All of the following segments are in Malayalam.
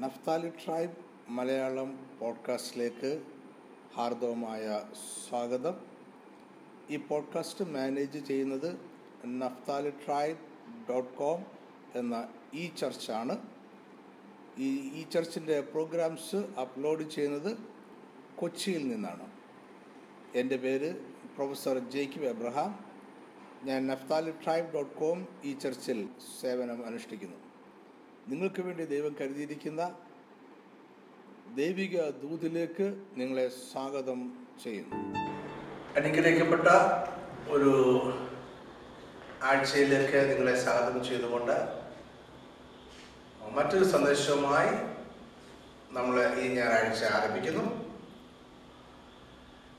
നഫ്താലി ട്രൈബ് മലയാളം പോഡ്കാസ്റ്റിലേക്ക് ഹാർദവമായ സ്വാഗതം. ഈ പോഡ്കാസ്റ്റ് മാനേജ് ചെയ്യുന്നത് നഫ്താലി ട്രൈബ് ഡോട്ട് കോം എന്ന ഈ ചർച്ചാണ്. ഈ ഈ ചർച്ചിന്റെ പ്രോഗ്രാംസ് അപ്ലോഡ് ചെയ്യുന്നത് കൊച്ചിയിൽ നിന്നാണ്. എന്റെ പേര് പ്രൊഫസർ ജേക്കിബ് എബ്രഹാം. ഞാൻ നഫ്താലി ട്രൈബ് ഡോട്ട് കോം ഈ ചർച്ചിൽ സേവനം അനുഷ്ഠിക്കുന്നു. നിങ്ങൾക്ക് വേണ്ടി ദൈവം കരുതിയിരിക്കുന്ന ദൈവിക ദൂതിലേക്ക് നിങ്ങളെ സ്വാഗതം ചെയ്യുന്നു. അനുഗ്രഹിക്കപ്പെട്ട ഒരു ആഴ്ചയിലേക്ക് നിങ്ങളെ സ്വാഗതം ചെയ്തുകൊണ്ട് മറ്റൊരു സന്ദേശവുമായി നമ്മൾ ഈ ഞായറാഴ്ച ആരംഭിക്കുന്നു.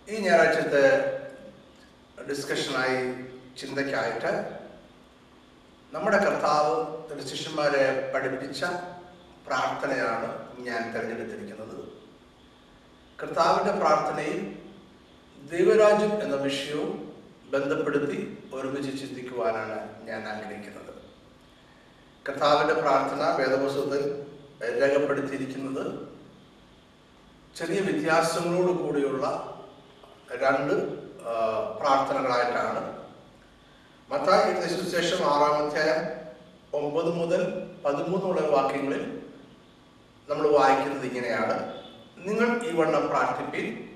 ഈ ഞായറാഴ്ചത്തെ ഡിസ്കഷനായി ചിന്തയ്ക്കായിട്ട് നമ്മുടെ കർത്താവ് തന്റെ ശിഷ്യന്മാരെ പഠിപ്പിച്ച പ്രാർത്ഥനയാണ് ഞാൻ തിരഞ്ഞെടുത്തിരിക്കുന്നത്. കർത്താവിന്റെ പ്രാർത്ഥനയും ദൈവരാജ്യം എന്ന വിഷയവും ബന്ധപ്പെടുത്തി ഒരുമിച്ച് ചിന്തിക്കുവാനാണ് ഞാൻ ആഗ്രഹിക്കുന്നത്. കർത്താവിന്റെ പ്രാർത്ഥന വേദപുസ്തകത്തിൽ രേഖപ്പെടുത്തിയിരിക്കുന്നത് ചെറിയ വ്യത്യാസങ്ങളോട് കൂടിയുള്ള രണ്ട് പ്രാർത്ഥനകളായിട്ടാണ്. മത്തായി എഴുതിയ സുവിശേഷം ആറാം അധ്യായം ഒമ്പത് മുതൽ പതിമൂന്നുള്ള വാക്യങ്ങളിൽ നമ്മൾ വായിക്കുന്നത് ഇങ്ങനെയാണ്. നിങ്ങൾ ഈ വണ്ണം പ്രാർത്ഥിപ്പിൻ.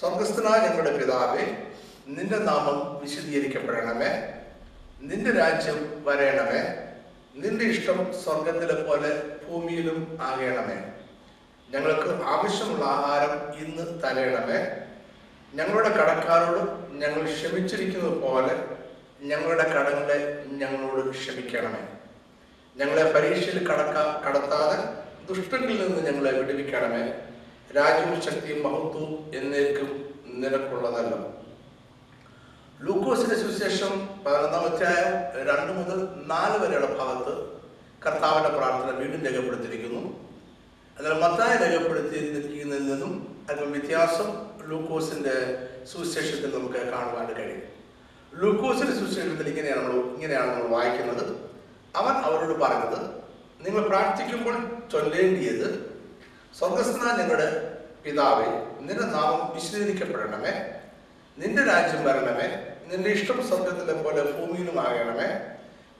സ്വർഗസ്ഥനായ ഞങ്ങളുടെ പിതാവേ നിന്റെ നാമം വിശദീകരിക്കപ്പെടണമേ. നിന്റെ രാജ്യം വരയണമേ നിന്റെ ഇഷ്ടം സ്വർഗത്തിലെ പോലെ ഭൂമിയിലും ആകണമേ. ഞങ്ങൾക്ക് ആവശ്യമുള്ള ആഹാരം ഇന്ന് തരയണമേ ഞങ്ങളുടെ കടക്കാരോട് ഞങ്ങൾ ക്ഷമിച്ചിരിക്കുന്നത് പോലെ ഞങ്ങളുടെ കടങ്ങളെ ഞങ്ങളോട് ക്ഷമിക്കണമേ. ഞങ്ങളെ പരീക്ഷയിൽ കടക്ക കടത്താതെ ദുഷ്ടങ്ങളിൽ നിന്ന് ഞങ്ങളെ വിടുവിക്കണമേ. രാജ്യവും ശക്തിയും മഹത്വവും എന്നേക്കും നിനക്കുള്ളതല്ല. ലൂക്കോസിന്റെ സുവിശേഷം പതിനൊന്നാം അധ്യായം രണ്ട് മുതൽ നാല് വരെയുള്ള ഭാഗത്ത് കർത്താവിന്റെ പ്രാർത്ഥന വീണ്ടും രേഖപ്പെടുത്തിയിരിക്കുന്നു. എന്നാൽ മത്തായ രേഖപ്പെടുത്തിയിരിക്കുന്നതിൽ നിന്നും അല്പം വ്യത്യാസം ലൂക്കോസിന്റെ സുവിശേഷത്തിൽ നമുക്ക് കാണുവാൻ കഴിയും. ലൂക്കോസിന്റെ സുശേഷത്തിൽ ഇങ്ങനെയാണ് നമ്മൾ ഇങ്ങനെയാണ് നമ്മൾ വായിക്കുന്നത്. അവൻ അവരോട് പറഞ്ഞത് നിങ്ങൾ പ്രാർത്ഥിക്കുമ്പോൾ ചൊല്ലേണ്ടിയത് സ്വർഗസ്ഥന നിങ്ങളുടെ പിതാവെ നിന്റെ നാമം വിശദീകരിക്കപ്പെടണമേ. നിന്റെ രാജ്യം വരണമേ. നിന്റെ ഇഷ്ടം സ്വർഗത്തിലെ പോലെ ഭൂമിയിലും ആകണമേ.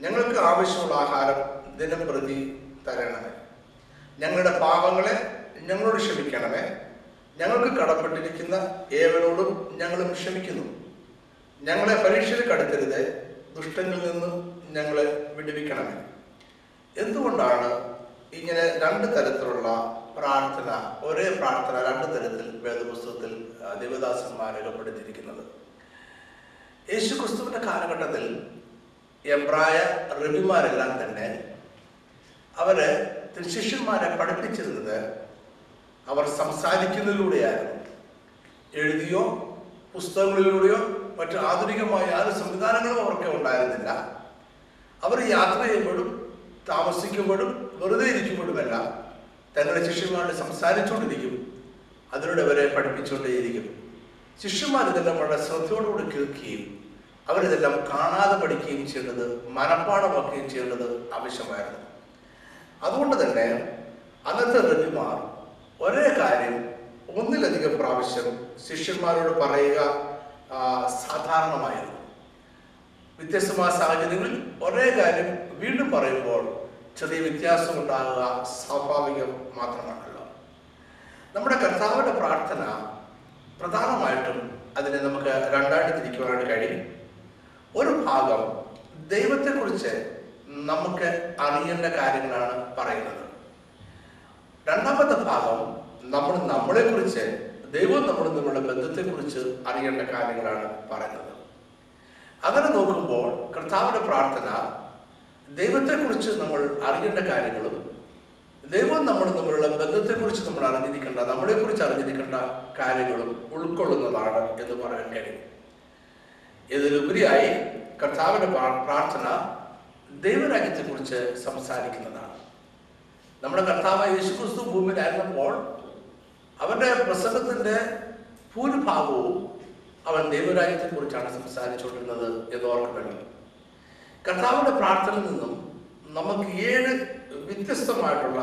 ഞങ്ങൾക്ക് ആവശ്യമുള്ള ആഹാരം ദിനം പ്രതി തരണമേ. ഞങ്ങളുടെ പാപങ്ങളെ ഞങ്ങളോട് ക്ഷമിക്കണമേ. ഞങ്ങൾക്ക് കടപ്പെട്ടിരിക്കുന്ന ഏവരോടും ഞങ്ങളും ക്ഷമിക്കുന്നു. ഞങ്ങളെ പരീക്ഷയിൽ കടത്തരുത് ദുഷ്ടങ്ങളിൽ നിന്ന് ഞങ്ങളെ വിടുവിക്കണമേ. എന്തുകൊണ്ടാണ് ഇങ്ങനെ രണ്ട് തരത്തിലുള്ള പ്രാർത്ഥന ഒരേ പ്രാർത്ഥന രണ്ട് തരത്തിൽ വേദപുസ്തകത്തിൽ ദേവദാസന്മാർ രേഖപ്പെടുത്തിയിരിക്കുന്നത്? യേശു ക്രിസ്തുവിന്റെ കാലഘട്ടത്തിൽ എബ്രായ റബിമാരെല്ലാം തന്നെ അവർ ശിഷ്യന്മാരെ പഠിപ്പിച്ചിരുന്നത് അവർ സംസാരിക്കുന്നതിലൂടെയായിരുന്നു. എഴുതിയോ പുസ്തകങ്ങളിലൂടെയോ മറ്റു ആധുനികമായ യാതൊരു സംവിധാനങ്ങളും അവർക്ക് ഉണ്ടായിരുന്നില്ല. അവർ യാത്ര ചെയ്യുമ്പോഴും താമസിക്കുമ്പോഴും വെറുതെ ഇരിക്കുമ്പോഴുമല്ല തങ്ങളുടെ ശിഷ്യന്മാരോട് സംസാരിച്ചുകൊണ്ടിരിക്കും. അതിലൂടെ അവരെ പഠിപ്പിച്ചുകൊണ്ടേയിരിക്കും. ശിഷ്യന്മാർ ഇതെല്ലാം വളരെ ശ്രദ്ധയോടുകൂടി കേൾക്കുകയും അവരിതെല്ലാം കാണാതെ പഠിക്കുകയും ചെയ്യേണ്ടത് മനഃപ്പാടമാക്കുകയും ചെയ്യേണ്ടത് ആവശ്യമായിരുന്നു. അതുകൊണ്ട് തന്നെ അന്നത്തെ റബിമാർ ഒരേ കാര്യം ഒന്നിലധികം പ്രാവശ്യം ശിഷ്യന്മാരോട് പറയുക സാധാരണമായിരുന്നു. വ്യത്യസ്തമായ സാഹചര്യങ്ങളിൽ ഒരേ കാര്യം വീണ്ടും പറയുമ്പോൾ ചെറിയ വ്യത്യാസം ഉണ്ടാകുക സ്വാഭാവികം മാത്രമാണല്ലോ നമ്മുടെ കർത്താവിന്റെ പ്രാർത്ഥന പ്രധാനമായിട്ടും അതിനെ നമുക്ക് രണ്ടായിട്ട് തിരിക്കുവാനായിട്ട് കഴിയും. ഒരു ഭാഗം ദൈവത്തെക്കുറിച്ച് നമുക്ക് അറിയേണ്ട കാര്യങ്ങളാണ് പറയുന്നത്. രണ്ടാമത്തെ ഭാഗം നമ്മൾ നമ്മളെക്കുറിച്ച് ദൈവം നമ്മൾ നമ്മുടെ ബന്ധത്തെക്കുറിച്ച് അറിയേണ്ട കാര്യങ്ങളാണ് പറയുന്നത്. അങ്ങനെ നോക്കുമ്പോൾ കർത്താവിന്റെ പ്രാർത്ഥന ദൈവത്തെക്കുറിച്ച് നമ്മൾ അറിയേണ്ട കാര്യങ്ങളും ദൈവം നമ്മൾ തമ്മിലുള്ള ബന്ധത്തെക്കുറിച്ച് നമ്മൾ അറിഞ്ഞിരിക്കേണ്ട നമ്മളെക്കുറിച്ച് അറിഞ്ഞിരിക്കേണ്ട കാര്യങ്ങളും ഉൾക്കൊള്ളുന്നതാണ് എന്ന് പറയാൻ കഴിയും. ഇതിലുപരിയായി കർത്താവിന്റെ പ്രാ- പ്രാർത്ഥന ദൈവരാജ്യത്തെക്കുറിച്ച് സംസാരിക്കുന്നതാണ്. നമ്മുടെ കർത്താവ് യേശുക്രിസ്തു ഭൂമിയിലായിരുന്നപ്പോൾ അവന്റെ പ്രസംഗത്തിന്റെ ഭൂരിഭാഗവും അവൻ ദൈവരാജ്യത്തെ കുറിച്ചാണ് സംസാരിച്ചുകൊണ്ടിരുന്നത് എന്ന് ഓർക്കണമല്ലോ കർത്താവിന്റെ പ്രാർത്ഥനയിൽ നിന്നും നമുക്ക് ഏഴ് വ്യത്യസ്തമായിട്ടുള്ള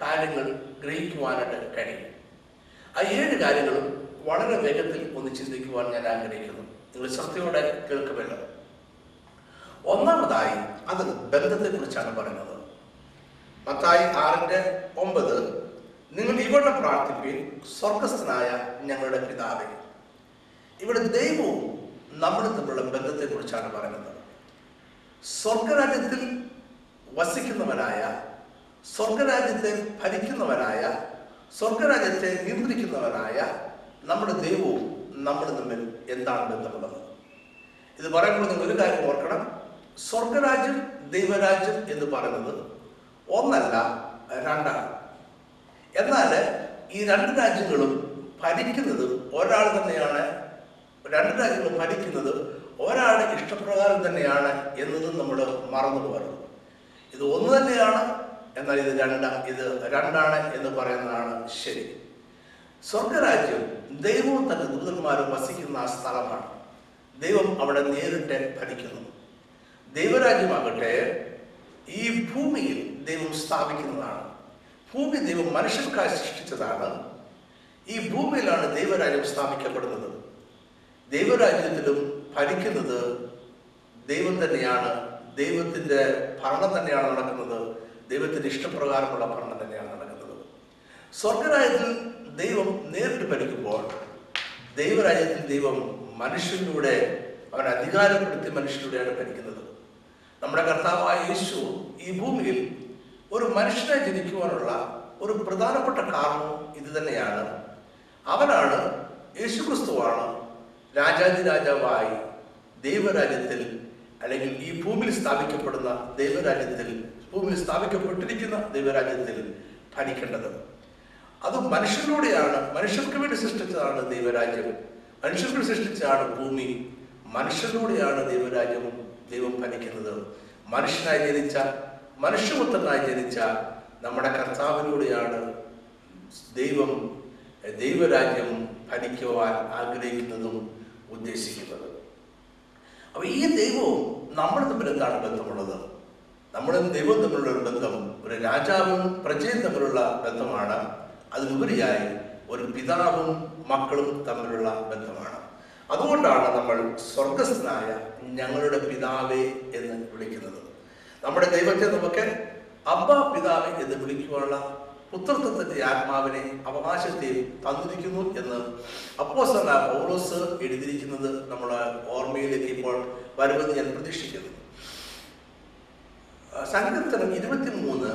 കാര്യങ്ങൾ ഗ്രഹിക്കുവാനായിട്ട് കഴിയും. ആ ഏഴ് കാര്യങ്ങളും വളരെ വേഗത്തിൽ ഒന്ന് ചിന്തിക്കുവാൻ ഞാൻ ആഗ്രഹിക്കുന്നു. നിങ്ങൾ ശ്രദ്ധയോടെ കേൾക്കുമല്ലോ. ഒന്നാമതായി അത് ബന്ധത്തെക്കുറിച്ചാണ് പറയുന്നത്. മത്തായി ആറിന്റെ ഒമ്പത് നിങ്ങൾ ഇവിടെ പ്രാർത്ഥിപ്പിൻ സ്വർഗസ്ഥനായ ഞങ്ങളുടെ പിതാവേ. ഇവിടെ ദൈവവും നമ്മുടെ തമ്മിലുള്ള ബന്ധത്തെക്കുറിച്ചാണ് പറയുന്നത്. സ്വർഗരാജ്യത്തിൽ വസിക്കുന്നവനായ സ്വർഗരാജ്യത്തെ ഭരിക്കുന്നവനായ സ്വർഗരാജ്യത്തെ നിയന്ത്രിക്കുന്നവനായ നമ്മുടെ ദൈവവും നമ്മൾ തമ്മിൽ എന്താണ് ബന്ധമുള്ളത്? ഇത് പറയുമ്പോൾ നിങ്ങൾ ഒരു കാര്യം ഓർക്കണം. സ്വർഗരാജ്യം ദൈവരാജ്യം എന്ന് പറയുന്നത് ഒന്നല്ല രണ്ടാണ്. എന്നാൽ ഈ രണ്ട് രാജ്യങ്ങളും ഭരിക്കുന്നത് ഒരാൾ തന്നെയാണ് രണ്ട് രാജ്യങ്ങളും ഭരിക്കുന്നത് ഒരാൾ ഇഷ്ടപ്രകാരം തന്നെയാണ് എന്നതും നമ്മൾ മറന്നു പോകരുത് ഇത് ഒന്ന് തന്നെയാണ് എന്നാൽ ഇത് രണ്ട ഇത് രണ്ടാണ് എന്ന് പറയുന്നതാണ് ശരി. സ്വർഗരാജ്യം ദൈവവും തന്റെ ദൂതന്മാരും വസിക്കുന്ന ആ സ്ഥലമാണ്. ദൈവം അവിടെ നേരിട്ട് ഭരിക്കുന്നു. ദൈവരാജ്യമാകട്ടെ ഈ ഭൂമിയിൽ ദൈവം സ്ഥാപിക്കുന്നതാണ്. ഭൂമി ദൈവം മനുഷ്യർക്കായി സൃഷ്ടിച്ചതാണ്. ഈ ഭൂമിയിലാണ് ദൈവരാജ്യം സ്ഥാപിക്കപ്പെടുന്നത്. ദൈവരാജ്യത്തിലും ഭരിക്കുന്നത് ദൈവം തന്നെയാണ്. ദൈവത്തിന്റെ ഭരണം തന്നെയാണ് നടക്കുന്നത്. ദൈവത്തിന്റെ ഇഷ്ടപ്രകാരമുള്ള ഭരണം തന്നെയാണ് നടക്കുന്നത്. സ്വർഗരാജ്യത്തിൽ ദൈവം നേരിട്ട് ഭരിക്കുമ്പോൾ ദൈവരാജ്യത്തിൽ ദൈവം മനുഷ്യനിലൂടെ അവൻ അധികാരപ്പെടുത്തി മനുഷ്യനിലൂടെയാണ് ഭരിക്കുന്നത്. നമ്മുടെ കർത്താവായ യേശു ഈ ഭൂമിയിൽ ഒരു മനുഷ്യനെ ജനിക്കുവാനുള്ള ഒരു പ്രധാനപ്പെട്ട കാരണവും ഇത് തന്നെയാണ്. അവനാണ് യേശുക്രിസ്തുവാണ് രാജാതിരാജാവായി ദൈവരാജ്യത്തിൽ അല്ലെങ്കിൽ ഈ ഭൂമിയിൽ സ്ഥാപിക്കപ്പെടുന്ന ദൈവരാജ്യത്തിൽ ഭൂമിയിൽ സ്ഥാപിക്കപ്പെട്ടിരിക്കുന്ന ദൈവരാജ്യത്തിൽ ഭരിക്കേണ്ടത്. അത് മനുഷ്യരിലൂടെയാണ് മനുഷ്യർക്ക് വേണ്ടി സൃഷ്ടിച്ചതാണ് ദൈവരാജ്യം. മനുഷ്യർക്ക് സൃഷ്ടിച്ചതാണ് ഭൂമി. മനുഷ്യരിലൂടെയാണ് ദൈവരാജ്യവും ദൈവം ഭരിക്കുന്നത്. മനുഷ്യനായി ജനിച്ച മനുഷ്യപുത്രനായി ജനിച്ച നമ്മുടെ കർത്താവിലൂടെയാണ് ദൈവം ദൈവരാജ്യം ഭരിക്കുവാൻ ആഗ്രഹിക്കുന്നതും ഉദ്ദേശിക്കുന്നത്. അപ്പൊ ഈ ദൈവവും നമ്മൾ തമ്മിൽ എന്താണ് ബന്ധമുള്ളത്? നമ്മളും ദൈവം തമ്മിലുള്ള ഒരു ബന്ധം ഒരു രാജാവും പ്രജയും തമ്മിലുള്ള ബന്ധമാണ്. അതിനുപരിയായി ഒരു പിതാവും മക്കളും തമ്മിലുള്ള ബന്ധമാണ്. അതുകൊണ്ടാണ് നമ്മൾ സ്വർഗസ്ഥനായ ഞങ്ങളുടെ പിതാവേ എന്ന് വിളിക്കുന്നത്. നമ്മുടെ ദൈവത്തെ നമുക്ക് അബ്ബ പിതാവ് എന്ന് വിളിക്കുവാനുള്ള പുത്രത്വത്തിന്റെ ആത്മാവിനെ അവകാശത്തെയും തന്നിരിക്കുന്നു എന്ന് അപ്പോസ്തലനായ പൗലോസ് എഴുതിയിരിക്കുന്നത് നമ്മുടെ ഓർമ്മയിലേക്ക് ഇപ്പോൾ വരുമെന്ന് ഞാൻ പ്രതീക്ഷിക്കുന്നു. സങ്കീർത്തനം ഇരുപത്തിമൂന്ന്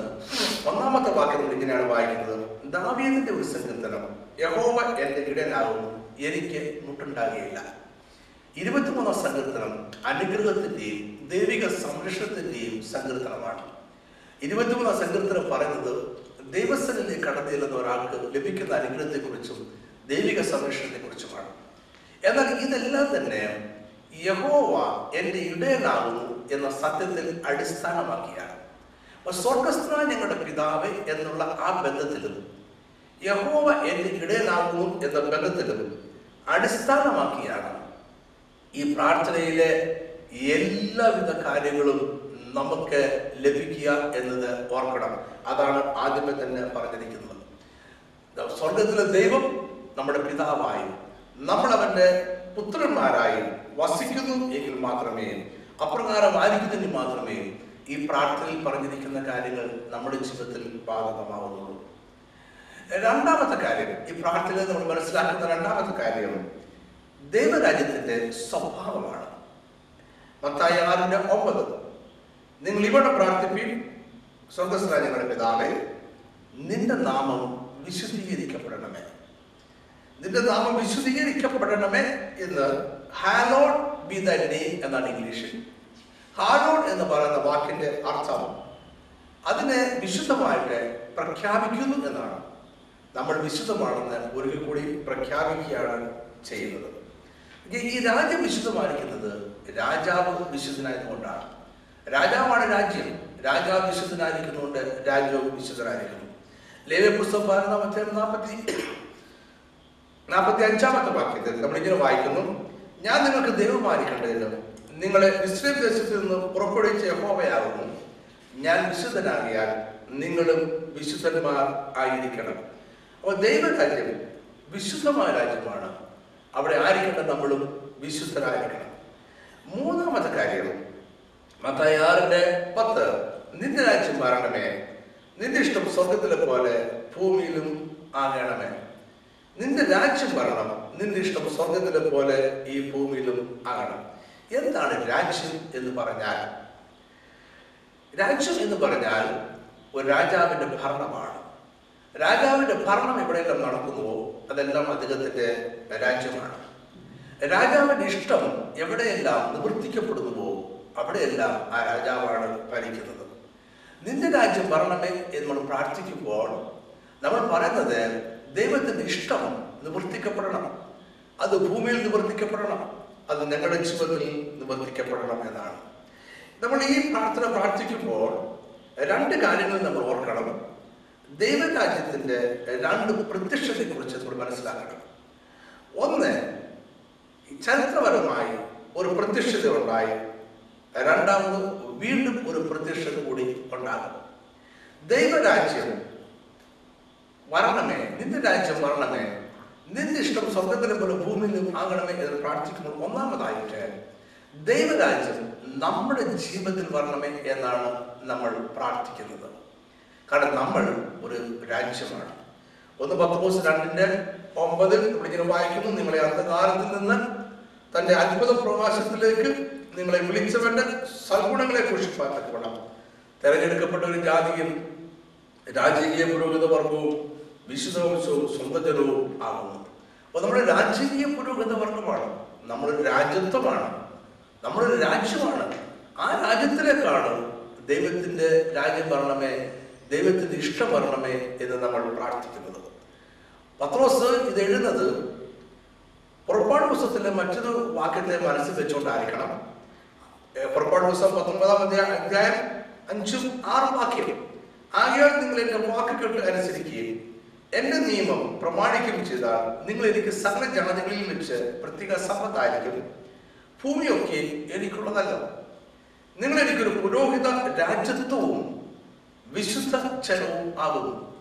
ഒന്നാമത്തെ വാക്യം ഇങ്ങനെയാണ് വായിക്കുന്നത്. ദാവീദിന്റെ ഒരു സങ്കീർത്തനം യഹോവ എന്റെ ഇടനാകുന്നു എനിക്ക് മുട്ടുണ്ടാകുകയില്ല. ഇരുപത്തിമൂന്നാം സങ്കീർത്തനം അനുഗ്രഹത്തിന്റെയും ദൈവിക സംരക്ഷണത്തിന്റെയും സങ്കീർത്തനമാണ്. ഇരുപത്തിമൂന്നാം സങ്കീർത്തനം പറയുന്നത് ദൈവസ്ഥനിലേക്ക് കടന്നു ഒരാൾക്ക് ലഭിക്കുന്ന അനുഗ്രഹത്തെക്കുറിച്ചും ദൈവിക സംരക്ഷണത്തെക്കുറിച്ചുമാണ്. എന്നാൽ ഇതെല്ലാം തന്നെ യഹോവ എന്റെ ഇടയനാകുന്നു എന്ന സത്യത്തിൽ അടിസ്ഥാനമാക്കിയാണ്. സ്വർഗസ്ഥനായ ഞങ്ങളുടെ പിതാവ് എന്നുള്ള ആ ബന്ധത്തിലും യഹോവ എന്റെ ഇടയനാകുന്നു എന്ന ബന്ധത്തിലും അടിസ്ഥാനമാക്കിയാണ് ഈ പ്രാർത്ഥനയിലെ എല്ലാവിധ കാര്യങ്ങളും നമുക്ക് ലഭിക്കുക എന്നത് ഓർക്കണം. അതാണ് ആദ്യമേ തന്നെ പറഞ്ഞിരിക്കുന്നത്. സ്വർഗത്തിലെ ദൈവം നമ്മുടെ പിതാവായി. നമ്മൾ അവന്റെ പുത്രന്മാരായി വസിക്കുന്നു എങ്കിൽ മാത്രമേ അപ്രകാരമായിരിക്കുന്നതിന് മാത്രമേ ഈ പ്രാർത്ഥനയിൽ പറഞ്ഞിരിക്കുന്ന കാര്യങ്ങൾ നമ്മുടെ ജീവിതത്തിൽ ബാധകമാവുന്നുള്ളൂ. രണ്ടാമത്തെ കാര്യം ഈ പ്രാർത്ഥനയിൽ നമ്മൾ മനസ്സിലാക്കുന്ന രണ്ടാമത്തെ കാര്യം ദൈവരാജ്യത്തിന്റെ സ്വഭാവമാണ്. മത്തായി ആറിന്റെ ഒമ്പത്. നിങ്ങൾ ഇവിടെ പ്രാർത്ഥിപ്പിൻ. സ്വർഗസ്രാജ്യങ്ങളുടെ പിതാവേ നിന്റെ നാമം വിശുദ്ധീകരിക്കപ്പെടണമേ. നിന്റെ നാമം വിശുദ്ധീകരിക്കപ്പെടണമേ എന്ന് ഹാലോഡ് ബി ദ നെയിം എന്നാണ് ഇംഗ്ലീഷിൽ. ഹാലോഡ് എന്ന് പറയുന്ന വാക്കിന്റെ അർത്ഥം അതിനെ വിശുദ്ധമായിട്ട് പ്രഖ്യാപിക്കുന്നു എന്നാണ്. നമ്മൾ വിശുദ്ധമാണെന്ന് ഒരിക്കൽ കൂടി പ്രഖ്യാപിക്കുകയാണ് ചെയ്യുന്നത്. ഈ- രാജ്യം വിശുദ്ധമായിരിക്കുന്നത് രാജാവ് വിശുദ്ധനായതുകൊണ്ടാണ്. രാജാവാണ് രാജ്യം. രാജാവ് വിശുദ്ധനായിരിക്കുന്നതുകൊണ്ട് രാജ്യവും വിശുദ്ധനായിരിക്കുന്നു. ലേവ്യ പുസ്തകം പതിനൊന്നാമത്തെ നാൽപ്പത്തി നാൽപ്പത്തി അഞ്ചാമത്തെ വാക്യത്തിൽ നമ്മളിങ്ങനെ വായിക്കുന്നു. ഞാൻ നിങ്ങൾക്ക് ദൈവമായിരിക്കേണ്ടതിന് നിങ്ങളെ ഇസ്രേൽ ദേശത്തിൽ നിന്ന് പുറപ്പെടുവിച്ച യഹോവയാകുന്നു. ഞാൻ വിശുദ്ധനാകിയാൽ നിങ്ങളും വിശുദ്ധന്മാർ ആയിരിക്കണം. അപ്പോൾ ദൈവരാജ്യം വിശുദ്ധമായ രാജ്യമാണ്. അവിടെ ആയിരിക്കണം നമ്മളും വിശ്വസ്തരായിരിക്കണം. മൂന്നാമത്തെ കാര്യം മത്തായി ആറിന്റെ പത്ത് നിന്റെ രാജ്യം വരണമേ നിന്റെ ഇഷ്ടം സ്വർഗത്തിലെ പോലെ ഭൂമിയിലും ആകണമേ. നിന്റെ രാജ്യം വരണം നിന്റെ ഇഷ്ടം സ്വർഗത്തിലെ പോലെ ഈ ഭൂമിയിലും ആകണം. എന്താണ് രാജ്യം എന്ന് പറഞ്ഞാൽ? രാജ്യം എന്ന് പറഞ്ഞാൽ ഒരു രാജാവിന്റെ ഭരണമാണ്. രാജാവിന്റെ ഭരണം എവിടെയെല്ലാം നടക്കുന്നുവോ അതെല്ലാം അദ്ദേഹത്തിന്റെ രാജ്യമാണ്. രാജാവിന്റെ ഇഷ്ടം എവിടെയെല്ലാം നിവർത്തിക്കപ്പെടുന്നുവോ അവിടെയെല്ലാം ആ രാജാവാണ് ഭരിക്കുന്നത്. നിന്റെ രാജ്യം വരണമേ എന്ന് നമ്മൾ പ്രാർത്ഥിക്കുമ്പോൾ നമ്മൾ പറയുന്നത് ദൈവത്തിന്റെ ഇഷ്ടം നിവർത്തിക്കപ്പെടണം. അത് ഭൂമിയിൽ നിവർത്തിക്കപ്പെടണം. അത് ഞങ്ങളുടെ ജീവിതത്തിൽ നിവർത്തിക്കപ്പെടണം എന്നാണ്. നമ്മൾ ഈ പ്രാർത്ഥന പ്രാർത്ഥിക്കുമ്പോൾ രണ്ട് കാര്യങ്ങൾ നമ്മൾ ഓർക്കണം. ദൈവരാജ്യത്തിന്റെ രണ്ട് പ്രത്യക്ഷത്തെക്കുറിച്ച് നമ്മൾ മനസ്സിലാക്കണം. ഒന്ന് ചരിത്രപരമായി ഒരു പ്രത്യക്ഷത ഉണ്ടായി. രണ്ടാമത് വീണ്ടും ഒരു പ്രത്യക്ഷത കൂടി ഉണ്ടാകും ദൈവരാജ്യം വരണമേ നിന്റെ രാജ്യം വരണമേ നിന്റെ ഇഷ്ടം സ്വർഗത്തിലെ പോലെ ഭൂമിയിലും ആകണമേ എന്ന് പ്രാർത്ഥിക്കുമ്പോൾ ഒന്നാമതായിട്ട് ദൈവരാജ്യം നമ്മുടെ ജീവിതത്തിൽ വരണമേ എന്നാണ് നമ്മൾ പ്രാർത്ഥിക്കുന്നത്. കാരണം നമ്മൾ ഒരു രാജ്യമാണ്. ഒന്ന് പത്ത് പോസ് രണ്ടിന്റെ ഒമ്പതിൽ ഇവിടെ വായിക്കുന്നു നിങ്ങളെ അന്ധകാലത്തിൽ നിന്ന് തന്റെ അത്ഭുത പ്രകാശത്തിലേക്ക് നിങ്ങളെ വിളിച്ചവന്റെ സൽഗുണങ്ങളെ കുറിച്ച് തക്കവണ്ണം തെരഞ്ഞെടുക്കപ്പെട്ട ഒരു ജാതിയും രാജകീയ പുരോഗത വർഗവും വിശ്വസവും സ്വന്തജനവും ആകുന്നു. അപ്പൊ നമ്മുടെ രാജകീയ പുരോഗത വർഗമാണ് നമ്മളൊരു രാജ്യത്വമാണ്. നമ്മളൊരു രാജ്യമാണ്. ആ രാജ്യത്തിലേക്കാണ് ദൈവത്തിന്റെ രാജ്യം വരണമേ ദൈവത്തിന്റെ ഇഷ്ടം വരണമേ എന്ന് നമ്മൾ പ്രാർത്ഥിക്കുന്നത് പത്രോസ് ഇത് എഴുതുന്നത് പുറപ്പാട് പുസ്തകത്തിലെ മറ്റൊരു വാക്യത്തെ മനസ്സിൽ വെച്ചുകൊണ്ടായിരിക്കണം. പുറപ്പാട് പുസ്തകം പത്തൊമ്പതാം അധ്യായം അഞ്ചും ആറും വാക്യം. ആകയാൽ നിങ്ങൾ എന്റെ വാക്കുകൾക്ക് അനുസരിക്കുകയും എന്റെ നിയമം പ്രമാണിക്കുകയും ചെയ്താൽ നിങ്ങൾ എനിക്ക് സകല ജനതകളിൽ വെച്ച് പ്രത്യേക സമ്പത്തായിരിക്കും ഭൂമിയൊക്കെ എനിക്കുള്ളതല്ല. നിങ്ങൾ എനിക്കൊരു പുരോഹിത രാജ്യത്വവും വിശുദ്ധ ക്ഷണവും ആകുന്നു.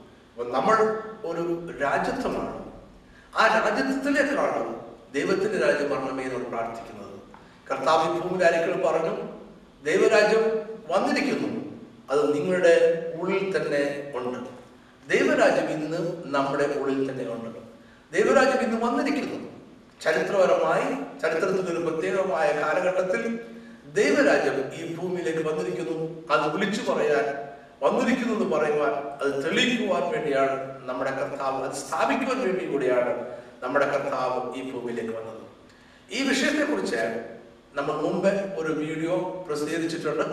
നമ്മൾ ഒരു രാജ്യത്വമാണ് ആ രാജ്യത്വത്തിലേക്കാണ് ദൈവത്തിന്റെ രാജ്യം വരണമേ എന്ന് പ്രാർത്ഥിക്കുന്നത്. കർത്താവ് ഭൂമിയിലായിരിക്കും പറഞ്ഞു ദൈവരാജ്യം വന്നിരിക്കുന്നു. അത് നിങ്ങളുടെ ഉള്ളിൽ തന്നെ ഉണ്ട്. ദൈവരാജ്യം ഇന്ന് നമ്മുടെ ഉള്ളിൽ തന്നെ ഉണ്ട്. ദൈവരാജ്യം ഇന്ന് വന്നിരിക്കുന്നു. ചരിത്രപരമായി ചരിത്രത്തിന്റെ ഒരു പ്രത്യേകമായ കാലഘട്ടത്തിൽ ദൈവരാജ്യം ഈ ഭൂമിയിലേക്ക് വന്നിരിക്കുന്നു. അത് വിളിച്ചു പറയാൻ വന്നിരിക്കുന്നു എന്ന് പറയുവാൻ അത് തെളിയിക്കുവാൻ വേണ്ടിയാണ് നമ്മുടെ കർത്താവ് അത് സ്ഥാപിക്കുവാൻ വേണ്ടി കൂടിയാണ് നമ്മുടെ കർത്താവ് ഈ ഭൂമിയിലേക്ക് വന്നത്. ഈ വിഷയത്തെ കുറിച്ച് നമ്മൾ മുമ്പ് ഒരു വീഡിയോ പ്രസിദ്ധീകരിച്ചിട്ടുണ്ട്.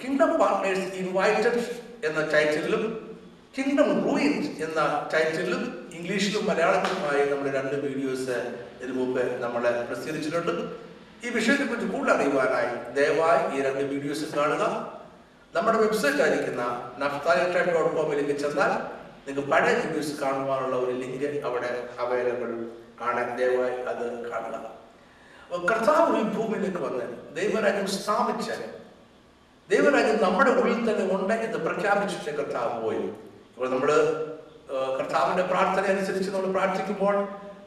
കിങ്ഡം പാർട്ട്നേഴ്സ് ഇൻവൈറ്റഡ് എന്ന ടൈറ്റിലും കിങ്ഡം റൂയിൻസ് എന്ന ടൈറ്റിലും ഇംഗ്ലീഷിലും മലയാളത്തിലുമായി നമ്മൾ രണ്ട് വീഡിയോസ് ഇതിനു മുമ്പ് നമ്മൾ പ്രസിദ്ധീകരിച്ചിട്ടുണ്ട്. ഈ വിഷയത്തെക്കുറിച്ച് കൂടുതൽ അറിയുവാനായി ദയവായി ഈ രണ്ട് വീഡിയോസ് കാണുക. നമ്മുടെ വെബ്സൈറ്റ് ആയിരിക്കുന്ന നഫ്താലി ട്രൈബ് ഡോട്ട് കോമിലേക്ക് ചെന്നാൽ നിങ്ങൾക്ക് പഴയ വീഡിയോസ് കാണുവാനുള്ള ഒരു ലിങ്ക് അവിടെ അവൈലബിൾ കാണാൻ ദയവായി അത് കാണുക. അപ്പോൾ കർത്താവ് ഈ ഭൂമിയിലേക്ക് വന്ന് ദൈവരാജ്യം സ്ഥാപിച്ച് ദൈവരാജ്യം നമ്മുടെ ഉള്ളിൽ തന്നെ ഉണ്ട് എന്ന് പ്രഖ്യാപിച്ചിട്ട് കർത്താവ് പോയി. ഇപ്പോൾ നമ്മൾ കർത്താവിന്റെ പ്രാർത്ഥന അനുസരിച്ച് നമ്മൾ പ്രാർത്ഥിക്കുമ്പോൾ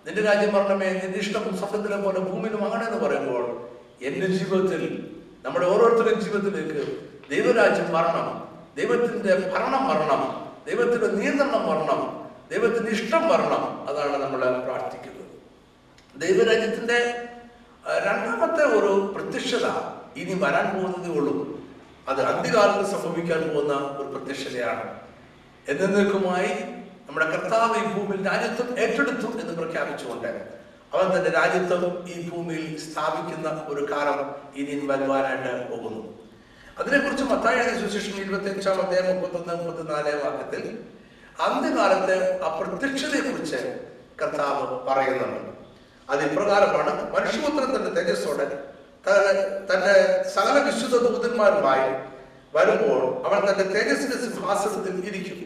നിന്റെ രാജ്യം പറഞ്ഞമേ നിന്റെ ഇഷ്ടം സ്വപ്നത്തിലെ പോലെ ഭൂമിയിലും അങ്ങനെ എന്ന് പറയുമ്പോൾ എന്റെ ജീവിതത്തിൽ നമ്മുടെ ഓരോരുത്തരുടെയും ജീവിതത്തിലേക്ക് ദൈവരാജ്യം വരണം. ദൈവത്തിന്റെ ഭരണം വരണം. ദൈവത്തിന്റെ നിയന്ത്രണം വരണം. ദൈവത്തിന്റെ ഇഷ്ടം വരണം. അതാണ് നമ്മൾ പ്രാർത്ഥിക്കുന്നത്. ദൈവരാജ്യത്തിന്റെ രണ്ടാമത്തെ ഒരു പ്രത്യക്ഷത ഇനി വരാൻ പോകുന്നതേ ഉള്ളൂ. അത് അന്ത്യകാലത്ത് സംഭവിക്കാൻ പോകുന്ന ഒരു പ്രത്യക്ഷതയാണ്. എന്നേക്കുമായി നമ്മുടെ കർത്താവ് ഈ ഭൂമിയിൽ രാജ്യത്വം ഏറ്റെടുത്തു എന്ന് പ്രഖ്യാപിച്ചുകൊണ്ട് അവൻ തന്റെ രാജ്യത്വം ഈ ഭൂമിയിൽ സ്ഥാപിക്കുന്ന ഒരു കാലം ഇനി വരുവാനായിട്ട് പോകുന്നു. അതിനെക്കുറിച്ച് മത്തായ സുശേഷം ഇരുപത്തി അഞ്ചാം അധ്യായം മുപ്പത്തൊന്ന് മുപ്പത്തിനാല് വാക്യത്തിൽ അന്ത്യകാലത്ത് അപ്രത്യക്ഷതയെ കുറിച്ച് കർത്താവ് പറയുന്നുണ്ട്. അത് ഇപ്രകാരമാണ്. മനുഷ്യപുത്രൻ തന്റെ തേജസ്സോടെ തന്റെ സകല വിശുദ്ധ ദൂതന്മാരുമായി വരുമ്പോൾ അവൻ തന്റെ തേജസ്സിന്റെ സിംഹാസനത്തിൽ ഇരിക്കും.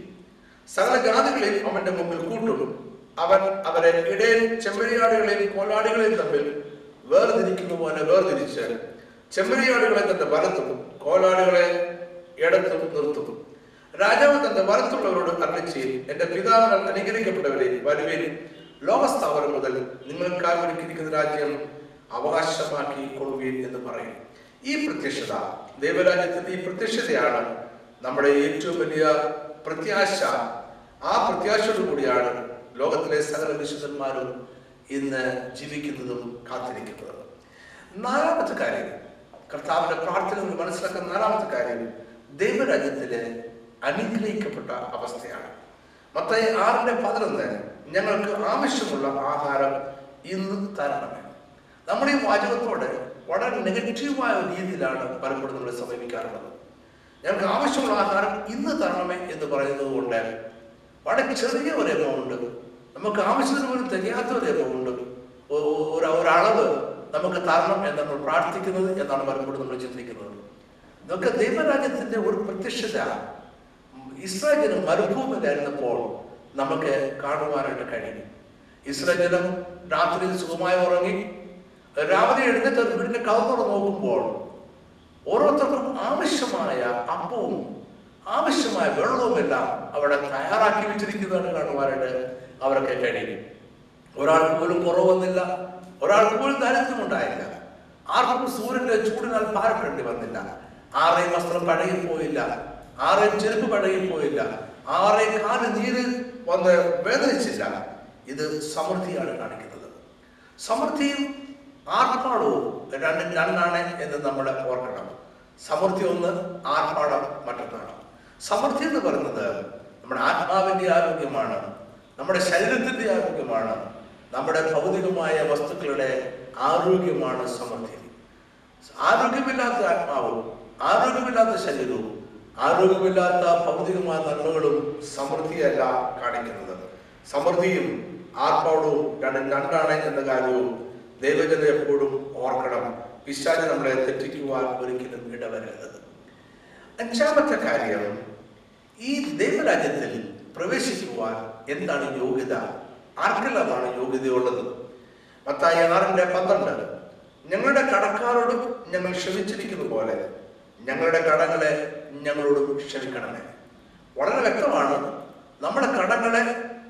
സകല ജാതികളെയും അവന്റെ മുമ്പിൽ കൂട്ടും അവൻ അവരെ ഇടയിൽ ചെമ്മരിയാടുകളെയും കോലാടുകളെയും തമ്മിൽ വേർതിരിക്കുന്ന പോലെ വേർതിരിച്ച് ചെമ്മരിയാടുകളെ തന്റെ വലത്തും കോലാടുകളെ ഇടത്തും നിർത്തും രാജാവ് തന്റെ വലത്തുള്ളവരോട് അറിയിച്ച് എന്റെ പിതാവിനാൽ അനുഗ്രഹിക്കപ്പെട്ടവരെ വരുവേരി ലോകസ്ഥാപനം മുതൽ നിങ്ങൾക്കായി ഒരുക്കിയിരിക്കുന്ന രാജ്യം അവകാശമാക്കി കൊള്ളുകയും എന്ന് പറയും. ഈ പ്രത്യക്ഷത ദൈവരാജ്യത്തിന്റെ ഈ പ്രത്യക്ഷതയാണ് നമ്മുടെ ഏറ്റവും വലിയ പ്രത്യാശ. ആ പ്രത്യാശയോടു കൂടിയാണ് ലോകത്തിലെ സകല വിശുദ്ധന്മാരും ഇന്ന് ജീവിക്കുന്നതും കാത്തിരിക്കുന്നതും. നാലാമത്തെ കാര്യം കർത്താവിന്റെ പ്രാർത്ഥന മനസ്സിലാക്കുന്ന നാലാമത്തെ കാര്യം ദൈവരാജ്യത്തിലെ അനുഗ്രഹിക്കപ്പെട്ട അവസ്ഥയാണ്. മത്തായി ആറിന്റെ പതിനൊന്ന് ഞങ്ങൾക്ക് ആവശ്യമുള്ള ആഹാരം ഇന്ന് തരണമേ. നമ്മുടെ ഈ വാചകത്തോടെ വളരെ നെഗറ്റീവായ രീതിയിലാണ് പലപ്പോഴും നമ്മൾ സമീപിക്കാറുള്ളത്. ഞങ്ങൾക്ക് ആവശ്യമുള്ള ആഹാരം ഇന്ന് തരണമേ എന്ന് പറയുന്നത് കൊണ്ട് വളരെ ചെറിയ ഒരു എമൗണ്ട് നമുക്ക് ആവശ്യത്തിന് പോലും തികയാത്ത ഒരു എമൗണ്ട് ഒരു ഒരളവ് നമുക്ക് തരണം എന്ന് നമ്മൾ പ്രാർത്ഥിക്കുന്നത് എന്നാണ് പലപ്പോഴും നമ്മൾ ചിന്തിക്കുന്നത്. ഇതൊക്കെ ദൈവരാജ്യത്തിന്റെ ഒരു പ്രത്യക്ഷത. ഇസ്രായേലിന് മരുഭൂമിയിലായിരുന്നപ്പോൾ നമുക്ക് കാണുവാനായിട്ട് കഴിയും ഇസ്രായേലും രാത്രിയിൽ സുഖമായി ഉറങ്ങി. രാവിലെ എഴുന്നേറ്റ് വീടിന്റെ കവർ നോക്കുമ്പോൾ ഓരോരുത്തർക്കും ആവശ്യമായ അപ്പവും ആവശ്യമായ വെള്ളവും എല്ലാം അവിടെ തയ്യാറാക്കി വെച്ചിരിക്കുന്നതാണ് കാണുവാനായിട്ട് അവരൊക്കെ കഴിയും ഒരാൾ പോലും കുറവൊന്നില്ല ഒരാൾ പോലും ദാരിദ്ര്യം ഉണ്ടായില്ല ആർക്കും സൂര്യന്റെ ചൂടിനാൽ ഭാരപ്പെടേണ്ടി വന്നില്ല. ആരെയും വസ്ത്രം പഴകി പോയില്ല. ആരെയും ചെരുപ്പ് പഴകി പോയില്ല. ആരെയും കാൽ നീര് വന്ന് വേദനിച്ചില്ല. ഇത് സമൃദ്ധിയാണ് കാണിക്കുന്നത്. സമൃദ്ധിയും ആർപ്പാടവും രണ്ടും രണ്ടാണ് എന്ന് നമ്മൾ ഓർക്കണം. സമൃദ്ധി ഒന്ന് ആർഭാടം മറ്റൊന്നാണ്. സമൃദ്ധി എന്ന് പറയുന്നത് നമ്മുടെ ആത്മാവിന്റെ ആരോഗ്യമാണ് നമ്മുടെ ശരീരത്തിന്റെ ആരോഗ്യമാണ് നമ്മുടെ ഭൗതികമായ വസ്തുക്കളുടെ ആരോഗ്യമാണ് സമൃദ്ധി. ആരോഗ്യമില്ലാത്ത ആത്മാവും ആരോഗ്യമില്ലാത്ത ശരീരവും ആരോഗ്യമില്ലാത്ത ഭൗതികമായ നന്മകളും സമൃദ്ധിയല്ല കാണിക്കുന്നത്. സമൃദ്ധിയും ആർപ്പാടവും രണ്ടും രണ്ടാണ് എന്ന കാര്യവും ദൈവജന എപ്പോഴും ഓർക്കണം. പിശാച് നമ്മളെ തെറ്റിക്കുവാൻ ഒരിക്കലും ഇടവരരുത്. അഞ്ചാമത്തെ കാര്യം ഈ ദൈവരാജ്യത്തിൽ പ്രവേശിക്കുവാൻ എന്താണ് യോഗ്യത? ആർക്കെല്ലാമാണ് യോഗ്യതയുള്ളത്? മത്തായി ആറിന്റെ പന്ത്രണ്ട് ഞങ്ങളുടെ കടക്കാരോടും ഞങ്ങൾ ക്ഷമിച്ചിരിക്കുന്ന പോലെ ഞങ്ങളുടെ കടങ്ങളെ ഞങ്ങളോടും ക്ഷമിക്കണമേ. വളരെ വ്യക്തമാണ് നമ്മുടെ കടങ്ങളെ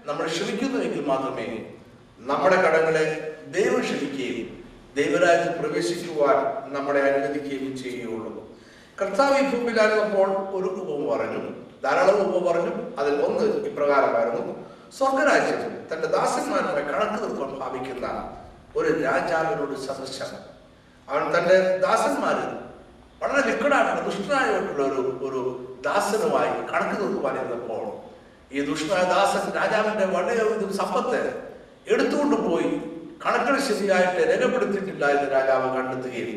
നമ്മൾ ക്ഷമിക്കുന്നുവെങ്കിൽ മാത്രമേ നമ്മുടെ കടങ്ങളെ ദൈവം ക്ഷമിക്കുകയും ദൈവരാജ്യത്തിൽ പ്രവേശിക്കുവാൻ നമ്മളെ അനുവദിക്കുകയും ചെയ്യുകയുള്ളൂ. കർത്താവ് ഈ ഭൂമിയിലായിരുന്നപ്പോൾ ഒരു ഉപമ പറഞ്ഞു. ധാരാളം ഉപമ പറഞ്ഞു. അതിൽ ഒന്ന് ഇപ്രകാരമായിരുന്നു സ്വർഗരാജ്യം തന്റെ ദാസന്മാരുമായി കണക്ക് തീർക്കാൻ ഭാവിക്കുന്ന ഒരു രാജാവിനോട് സദൃശം അവൻ തന്റെ ദാസന്മാര് വളരെ വിക്കടായിട്ടുള്ള ദുഷ്ടനായിട്ടുള്ള ഒരു ഒരു ദാസനുമായി കണക്ക് തീർക്കുവാൻ ഇരുന്നപ്പോൾ ഈ ദുഷ്ടനായ ദാസൻ രാജാവിന്റെ വളരെ സമ്പത്ത് എടുത്തുകൊണ്ട് പോയി. കണക്കുകൾ ശരിയായിട്ട് രേഖപ്പെടുത്തിയിട്ടില്ല എന്ന് രാജാവ് കണ്ടെത്തുകയും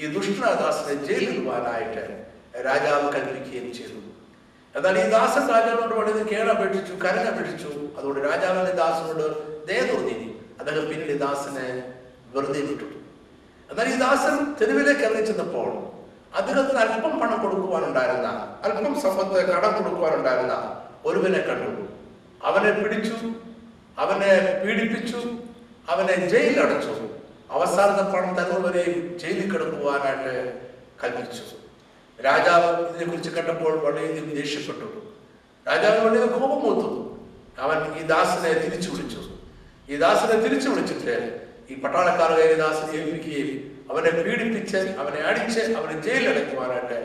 ഈ ദുഷ്ടദാസനെ ജയിലിടുവാനായിട്ട് രാജാവ് കൽപ്പിക്കുകയും ചെയ്തു. എന്നാൽ ഈ ദാസൻ രാജാവിനോട് വളരെ കേണപേക്ഷിച്ചു കരഞ്ഞപേക്ഷിച്ചു അതുകൊണ്ട് രാജാവിന്റെ ദാസനോട് ദയ തോന്നി അദ്ദേഹം പിന്നീട് ദാസനെ വെറുതെ വിട്ടു. എന്നാൽ ഈ ദാസൻ തെരുവിലേക്ക് ഇറങ്ങി ചെന്നപ്പോൾ അദ്ദേഹത്തിന് അല്പം പണം കൊടുക്കുവാനുണ്ടായിരുന്ന അല്പം സമ്പത്ത് കടം കൊടുക്കുവാനുണ്ടായിരുന്ന ഒരുവനെ കണ്ടു. അവനെ പിടിച്ചു അവനെ പീഡിപ്പിച്ചു അവനെ ജയിലിൽ അടച്ചു അവസാനത്തെ പണം തരുന്നവരെയും ജയിലിൽ കിടക്കുവാനായിട്ട് കൽപ്പിച്ചു. രാജാവ് ഇതിനെക്കുറിച്ച് കണ്ടപ്പോൾ വളരെയധികം ദേഷ്യപ്പെട്ടു. രാജാവ് വളരെ കോപം മൂത്തു അവൻ ഈ ദാസനെ തിരിച്ചു വിളിച്ചു. ഈ ദാസനെ തിരിച്ചു വിളിച്ചിട്ട് ഈ പട്ടാളക്കാരുടെ ദാസനെ ഏൽപ്പിക്കുകയും അവനെ പീഡിപ്പിച്ച് അവനെ അടിച്ച് അവനെ ജയിലിലടയ്ക്കുവാനായിട്ട്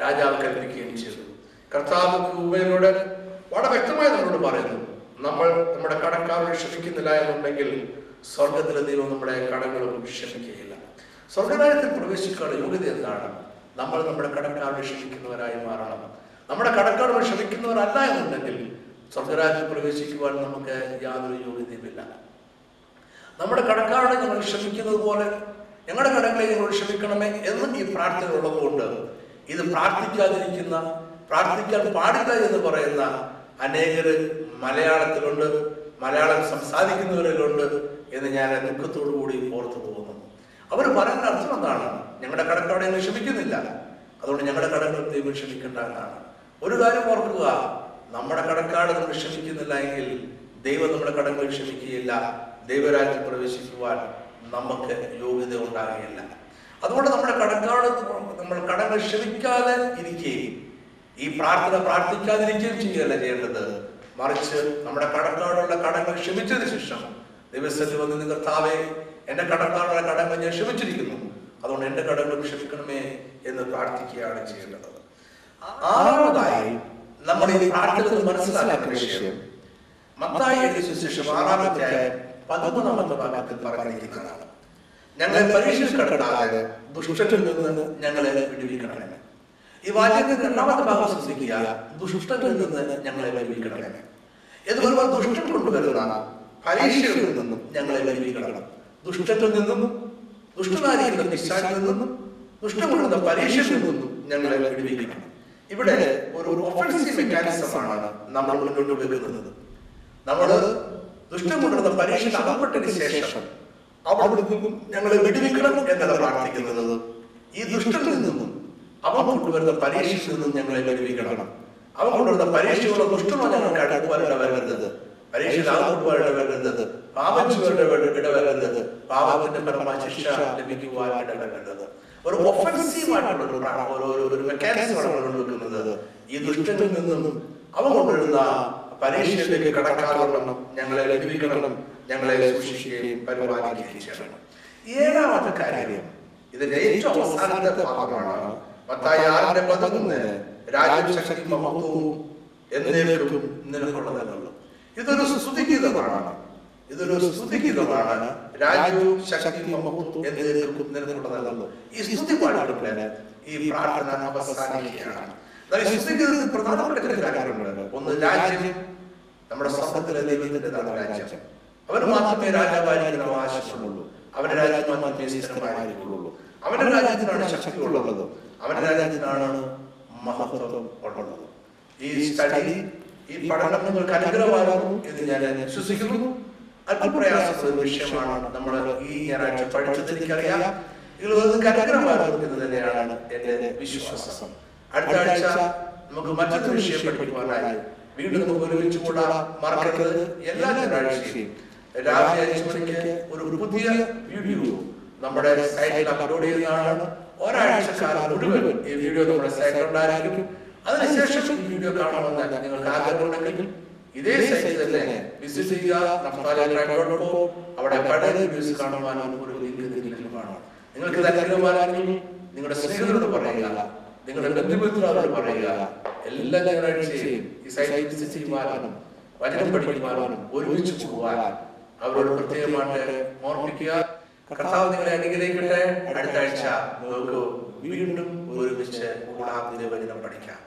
രാജാവ് കൽപ്പിക്കുകയും ചെയ്തു. കർത്താവ് ഉമ്മയോട് വളരെ വ്യക്തമായി നമ്മളോട് പറയുന്നു നമ്മൾ നമ്മുടെ കടക്കാരോട് ക്ഷമിക്കുന്നില്ല എന്നുണ്ടെങ്കിൽ സ്വർഗത്തിലെ ദൈവം നമ്മുടെ കടങ്ങളും ക്ഷമിക്കുകയില്ല സ്വർഗരാജ്യത്തിൽ പ്രവേശിക്കാനുള്ള യോഗ്യത എന്താണ്? നമ്മൾ നമ്മുടെ കടക്കാരോട് ക്ഷമിക്കുന്നവരായി മാറണം. നമ്മുടെ കടക്കാരോട് ക്ഷമിക്കുന്നവരല്ല എന്നുണ്ടെങ്കിൽ സ്വർഗരാജ്യത്തിൽ പ്രവേശിക്കുവാൻ നമുക്ക് യാതൊരു യോഗ്യതയുമില്ല. നമ്മുടെ കടക്കാരോട് ഞങ്ങൾ ക്ഷമിക്കുന്നത് പോലെ ഞങ്ങളുടെ കടങ്ങളെ ഞങ്ങൾ ക്ഷമിക്കണമേ എന്ന് ഈ പ്രാർത്ഥന ഉള്ളതുകൊണ്ട് ഇത് പ്രാർത്ഥിക്കാതിരിക്കുന്ന പ്രാർത്ഥിക്കാൻ പാടില്ല എന്ന് പറയുന്ന അനേകർ മലയാളത്തിലുണ്ട്. മലയാളം സംസാരിക്കുന്നവരിലുണ്ട് എന്ന് ഞാൻ ദുഃഖത്തോടു കൂടി ഓർത്തു പോകുന്നു. അവർ പറയുന്ന അർത്ഥം എന്താണ്? ഞങ്ങളുടെ കടക്കാരോട് ഞങ്ങൾ ക്ഷമിക്കുന്നില്ല. അതുകൊണ്ട് ഞങ്ങളുടെ കടങ്ങൾ ദൈവം ക്ഷമിക്കേണ്ട എന്നാണ്. ഒരു കാര്യം ഓർക്കുക നമ്മുടെ കടക്കാട് നമ്മൾ ക്ഷമിക്കുന്നില്ല എങ്കിൽ ദൈവം നമ്മുടെ കടങ്ങൾ ക്ഷമിക്കുകയില്ല. ദൈവരാജ്യം പ്രവേശിക്കുവാൻ നമുക്ക് യോഗ്യത ഉണ്ടാകുകയില്ല. അതുകൊണ്ട് നമ്മുടെ കടക്കാട് നമ്മൾ കടങ്ങൾ ക്ഷമിക്കാതെ ഇരിക്കുകയും ഈ പ്രാർത്ഥന പ്രാർത്ഥിക്കാതിരിക്കുകയും ചെയ്യുകയല്ല ചെയ്യേണ്ടത്. മറിച്ച് നമ്മുടെ കടക്കാടുള്ള കടങ്ങൾ ക്ഷമിച്ചതിന് ശേഷം ദിവസത്തിൽ വന്ന് നിങ്ങൾ താവേ എന്റെ കടക്കാടുള്ള കടങ്ങൾ ഞാൻ ക്ഷമിച്ചിരിക്കുന്നു. അതുകൊണ്ട് എന്റെ കടങ്ങൾ ക്ഷമിക്കണമേ എന്ന് പ്രാർത്ഥിക്കുകയാണ് ചെയ്യേണ്ടത്. ആറാമതായി നമ്മൾ ഈ പ്രാർത്ഥന മനസ്സിലാക്കുന്ന വിഷയം. മത്തായി എഴുതിയ സുവിശേഷം ആറാമത്തെ പതിമൂന്നാമത്തെ ഭാഗത്തിൽ പറഞ്ഞിരിക്കുന്നതാണ്. ഞങ്ങളെ പരീക്ഷയിൽ കടക്കാതെ ദുഷ്ടത്തിൽ നിന്ന് ഞങ്ങളെ വിടുവിക്കണമേ. ഈ വാക്യത്തിന്റെ രണ്ടാമത്തെ ഭാഗം ശ്രദ്ധിക്കുക. ദുഷ്ടത്തിൽ നിന്ന് ഞങ്ങളെ വിടുവിക്കണമേ പറയുമ്പോൾ ദുഷ്ടം കൊണ്ടുവരുന്നതാണ്. പരീക്ഷയിൽ നിന്നും ഞങ്ങളെ വൈവിക്കണം ദുഷ്ടത്തിൽ നിന്നും ദുഷ്ടനായിരിക്കുന്ന പിശാചിൽ നിന്നും ദുഷ്ടം കൊണ്ടുവന്ന പരീക്ഷയിൽ നിന്നും ഞങ്ങളെ വിടുവിക്കണം ഇവിടെ ഒരു ഒഫൻസീവ് മെക്കാനിസമാണ് നമ്മൾ മുന്നോട്ട് വെക്കുന്നത്. നമ്മൾ ദുഷ്ടം കൊണ്ടുവന്ന പരീക്ഷയിൽ അകപ്പെട്ടതിന് ശേഷം അവിടെ നിന്നും ഞങ്ങളെ വിടുവിക്കണം എന്നല്ല പ്രാർത്ഥിക്കുന്നത്. ഈ ദുഷ്ടത്തിൽ നിന്നും അവൻ കൊണ്ടുവരുന്ന പരീക്ഷയിൽ നിന്നും ഞങ്ങളെ വിടുവിക്കണം അവൻ കൊണ്ടുവരുന്ന പരീക്ഷയുള്ള ദുഷ്ടമോ ഞങ്ങൾക്ക് അടുക്കുവാനുള്ള വരുന്നത് പരീക്ഷയിൽ ആകുവാനിട വരുന്നത് പാപച്ചുവരുടെ ഇടവരുന്നത് പാപത്തിന്റെ പരമായ ശിക്ഷ ലഭിക്കുവാൻ ഒരു ഒഫൻസീവ് ആയിട്ടുള്ള ഒരു ഈ ദുഷ്ടത്തിൽ നിന്നും അവൻ കൊണ്ടുവരുന്ന പരീക്ഷയിലേക്ക് കടക്കാറുണ്ടെന്നും ഞങ്ങളെ ലഭിക്കണം ഞങ്ങളെ സൂക്ഷിക്കുകയും പരിപാലിക്കുകയും ചെയ്യണം. ഏഴാമത്തെ കാര്യം. ഇതിന്റെ ഏറ്റവും അവസാനത്തെ ഭാഗമാണ് മത്തായി ആറിന്റെ പതിമൂന്ന് രാജ്യം ശക്തി മഹത്വവും എന്നേക്കും നിലകൊള്ളുന്നതുള്ളൂ ഇതൊരു സ്തുതിഗീതമാണ്. ഇതൊരു സ്തുതിഗീതമാണ് രാജ്യവും ശക്തി മഹത്വവും എന്നേക്കും നിലകൊള്ളുന്നതുള്ളൂ ഈ സ്തുതി പാടുമ്പോൾ ഈ പ്രാർത്ഥന അവസാനിക്കുകയാണ്. സ്തുതിഗീതത്തിൽ പ്രധാനപ്പെട്ട ചില കാര്യങ്ങളുണ്ട് ഒന്ന് രാജ്യം നമ്മുടെ സ്വർഗത്തിലെ ദൈവത്തിന്റെതാണ് രാജ്യം. അവന് മാത്രമേ രാജാവായിരിക്കാൻ അവകാശമുള്ളൂ അവന്റെ രാജ്യം അവന്റെ രാജ്യത്തിനാണ് ശക്തി അവന്റെ രാജ്യത്തിനാണ് മഹത്വം ഉള്ളത്? ഈ സ്റ്റഡി ഈ പഠനം നിങ്ങൾക്ക് അനുഗ്രഹമാകുന്നു എന്ന് ഞാൻ വിശ്വസിക്കുന്നു. അല്പപ്രയാസമുള്ള വിഷയമാണ് നമ്മൾ ഈ ഞായറാഴ്ച പഠിച്ചത് എനിക്കറിയാം. ഇത് നിങ്ങൾക്ക് അനുഗ്രഹമാകുന്നു എന്ന് തന്നെയാണ് എന്റെ വിശ്വാസം. അടുത്ത ആഴ്ച നമുക്ക് മറ്റൊരു വിഷയം പഠിക്കുവാനായി. വീണ്ടും നമുക്ക് ഒരുമിച്ച് കൂടാ. മറക്കരുത്. എല്ലാ ഞായറാഴ്ചയും. രാവിലെ അഞ്ച് മണിക്ക് ഒരു പുതിയ വീഡിയോ നമ്മുടെ സൈറ്റിൽ അപ്ലോഡ് ചെയ്യുന്നതാണ്. ഒരാഴ്ചക്കാലം മുഴുവൻ ഈ വീഡിയോ നമ്മുടെ സൈറ്റിൽ ഉണ്ടായിരിക്കും അതിനുശേഷം ഈ വീഡിയോ കാണണമെന്ന് നിങ്ങൾക്ക് ആഗ്രഹമുണ്ടെങ്കിൽ ഇതേ സൈറ്റിൽ തന്നെ വിസിറ്റ് ചെയ്യുക അവിടെ പഴയ വീഡിയോസ് കാണുവാനും ഒരു ലിങ്ക് കാണാം നിങ്ങൾക്ക് നിങ്ങളുടെ സ്നേഹിതരോട് പറയുക. നിങ്ങളുടെ ബന്ധുമിത്രോട് പറയുക. എല്ലാ ഞായറാഴ്ചയും ഈ സൈറ്റ് വിസിറ്റ് ചെയ്യുവാനും വചനം പഠിക്കുവാനും ഒരുമിച്ച് പോകാൻ അവരോട് പ്രത്യേകമായിട്ട് ഓർമ്മിക്കുക. കർത്താവ് നിങ്ങളെ അനുഗ്രഹിക്കട്ടെ. അടുത്ത ആഴ്ച നമുക്ക് വീണ്ടും ഒരുമിച്ച് കൂടാതെ വചനം പഠിക്കാം.